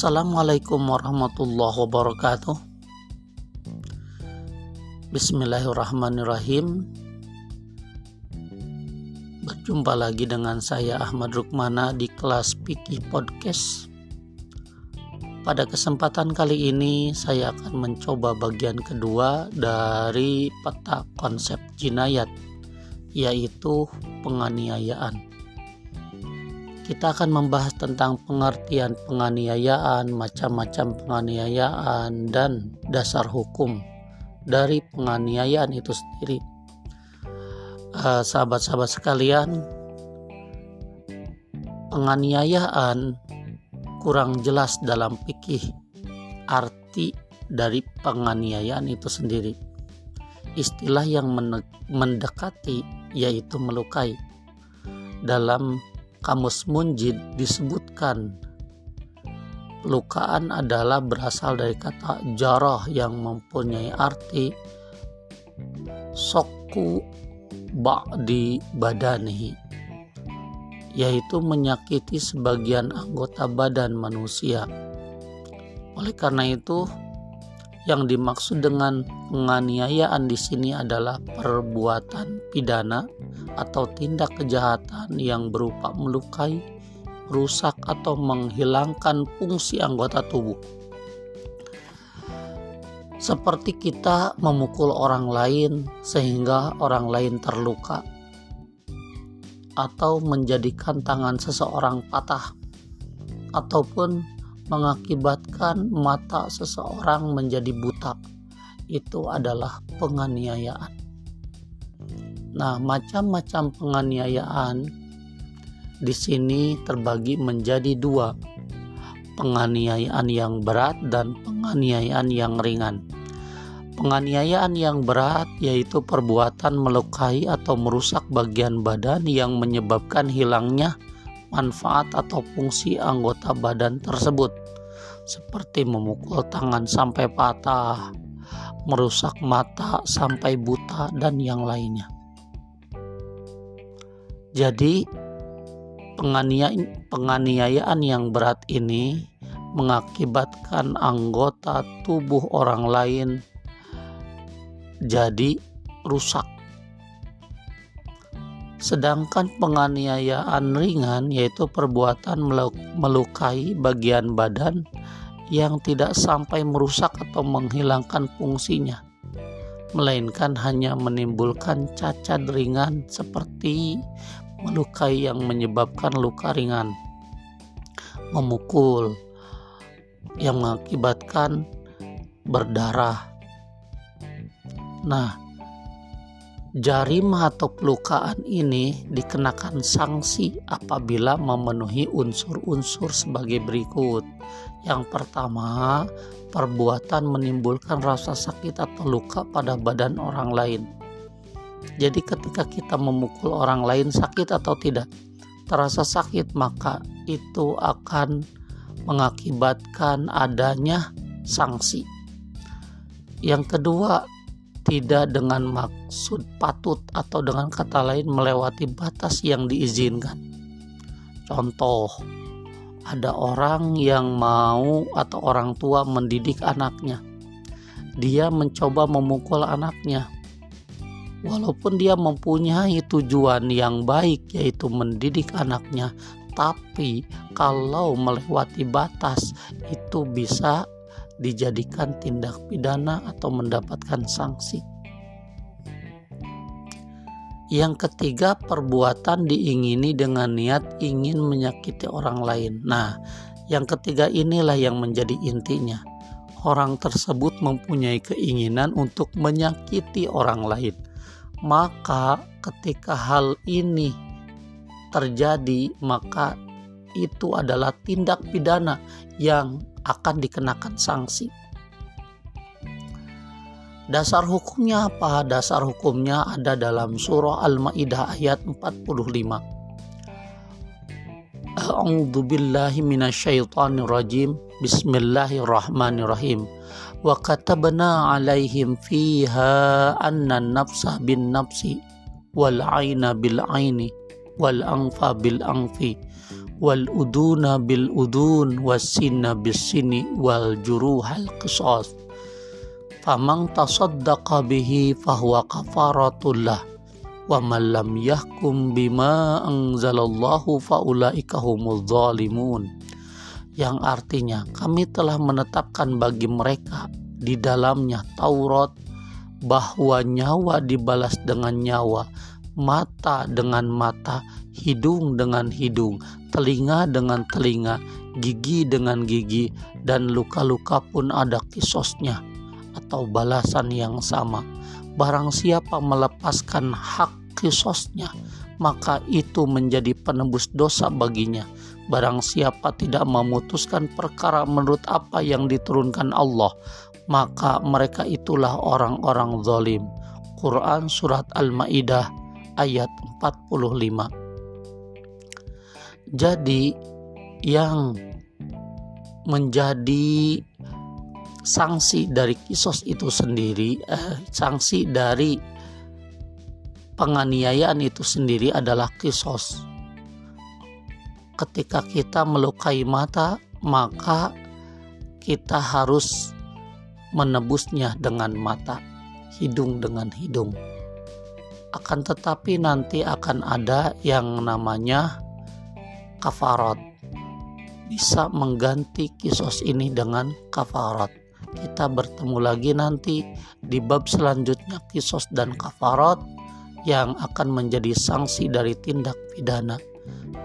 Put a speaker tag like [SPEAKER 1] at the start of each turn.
[SPEAKER 1] Assalamualaikum warahmatullahi wabarakatuh. Bismillahirrahmanirrahim. Berjumpa lagi dengan saya Ahmad Rukmana di kelas Piki Podcast. Pada kesempatan kali ini saya akan mencoba bagian kedua dari peta konsep jinayat yaitu penganiayaan. Kita akan membahas tentang pengertian penganiayaan, macam-macam penganiayaan, dan dasar hukum dari penganiayaan itu sendiri. sahabat sahabat-sahabat sekalian, penganiayaan kurang jelas dalam pikih arti dari penganiayaan itu sendiri. Istilah yang mendekati yaitu melukai. Dalam Kamus Munjid disebutkan Lukaan adalah berasal dari kata jarah yang mempunyai arti soku ba'di badanihi yaitu menyakiti sebagian anggota badan manusia. Oleh karena itu, yang dimaksud dengan penganiayaan di sini adalah perbuatan pidana atau tindak kejahatan yang berupa melukai, rusak atau menghilangkan fungsi anggota tubuh. Seperti kita memukul orang lain sehingga orang lain terluka atau menjadikan tangan seseorang patah ataupun mengakibatkan mata seseorang menjadi buta. Itu adalah penganiayaan. Nah, macam-macam penganiayaan di sini terbagi menjadi dua. Penganiayaan yang berat dan penganiayaan yang ringan. Penganiayaan yang berat yaitu perbuatan melukai atau merusak bagian badan yang menyebabkan hilangnya manfaat atau fungsi anggota badan tersebut, seperti memukul tangan sampai patah, merusak mata sampai buta, dan yang lainnya. Jadi, penganiayaan, yang berat ini mengakibatkan anggota tubuh orang lain jadi rusak. Sedangkan penganiayaan ringan yaitu perbuatan melukai bagian badan yang tidak sampai merusak atau menghilangkan fungsinya, melainkan hanya menimbulkan cacat ringan seperti melukai yang menyebabkan luka ringan, memukul yang mengakibatkan berdarah. Nah, Jarima atau pelukaan ini dikenakan sanksi apabila memenuhi unsur-unsur sebagai berikut. Yang pertama, perbuatan menimbulkan rasa sakit atau luka pada badan orang lain. Jadi ketika kita memukul orang lain sakit atau tidak, terasa sakit maka itu akan mengakibatkan adanya sanksi. Yang kedua, tidak dengan maksud patut atau dengan kata lain melewati batas yang diizinkan. Contoh, ada orang yang mau atau orang tua mendidik anaknya. Dia mencoba memukul anaknya. Walaupun dia mempunyai tujuan yang baik yaitu mendidik anaknya, tapi kalau melewati batas itu bisa dijadikan tindak pidana atau mendapatkan sanksi. Yang ketiga, perbuatan diingini dengan niat ingin menyakiti orang lain. Nah, yang ketiga inilah yang menjadi intinya. Orang tersebut mempunyai keinginan untuk menyakiti orang lain. Maka, ketika hal ini terjadi, maka itu adalah tindak pidana yang akan dikenakan sanksi. Dasar hukumnya apa? Dasar hukumnya ada dalam surah Al-Maidah ayat 45. A'udzu billahi rajim. Bismillahirrahmanirrahim. وكتبنا عليهم فيها أن النفس بالنفس والعين بالعين والأنف بالأنف والأذون بالأذون والسن بالسن والجروح القصاص. فمن تصدق به فهو كفارة له ومن لم يحكم بما أنزل الله فأولئك هم الظالمون. Yang artinya kami telah menetapkan bagi mereka di dalamnya Taurat bahwa nyawa dibalas dengan nyawa mata dengan mata hidung dengan hidung telinga dengan telinga, gigi dengan gigi, dan luka-luka pun ada kisosnya atau balasan yang sama. Barang siapa melepaskan hak kisosnya, maka itu menjadi penebus dosa baginya. Barang siapa tidak memutuskan perkara menurut apa yang diturunkan Allah, maka mereka itulah orang-orang zalim. Quran Surat Al-Ma'idah ayat 45 jadi yang menjadi sanksi dari kisos itu sendiri, eh, sanksi dari penganiayaan itu sendiri adalah kisos. Ketika kita melukai mata, maka kita harus menebusnya dengan mata, hidung dengan hidung. Akan tetapi nanti akan ada yang namanya kafarat bisa mengganti kisos ini dengan kafarat kita bertemu lagi nanti di bab selanjutnya kisos dan kafarat yang akan menjadi sanksi dari tindak pidana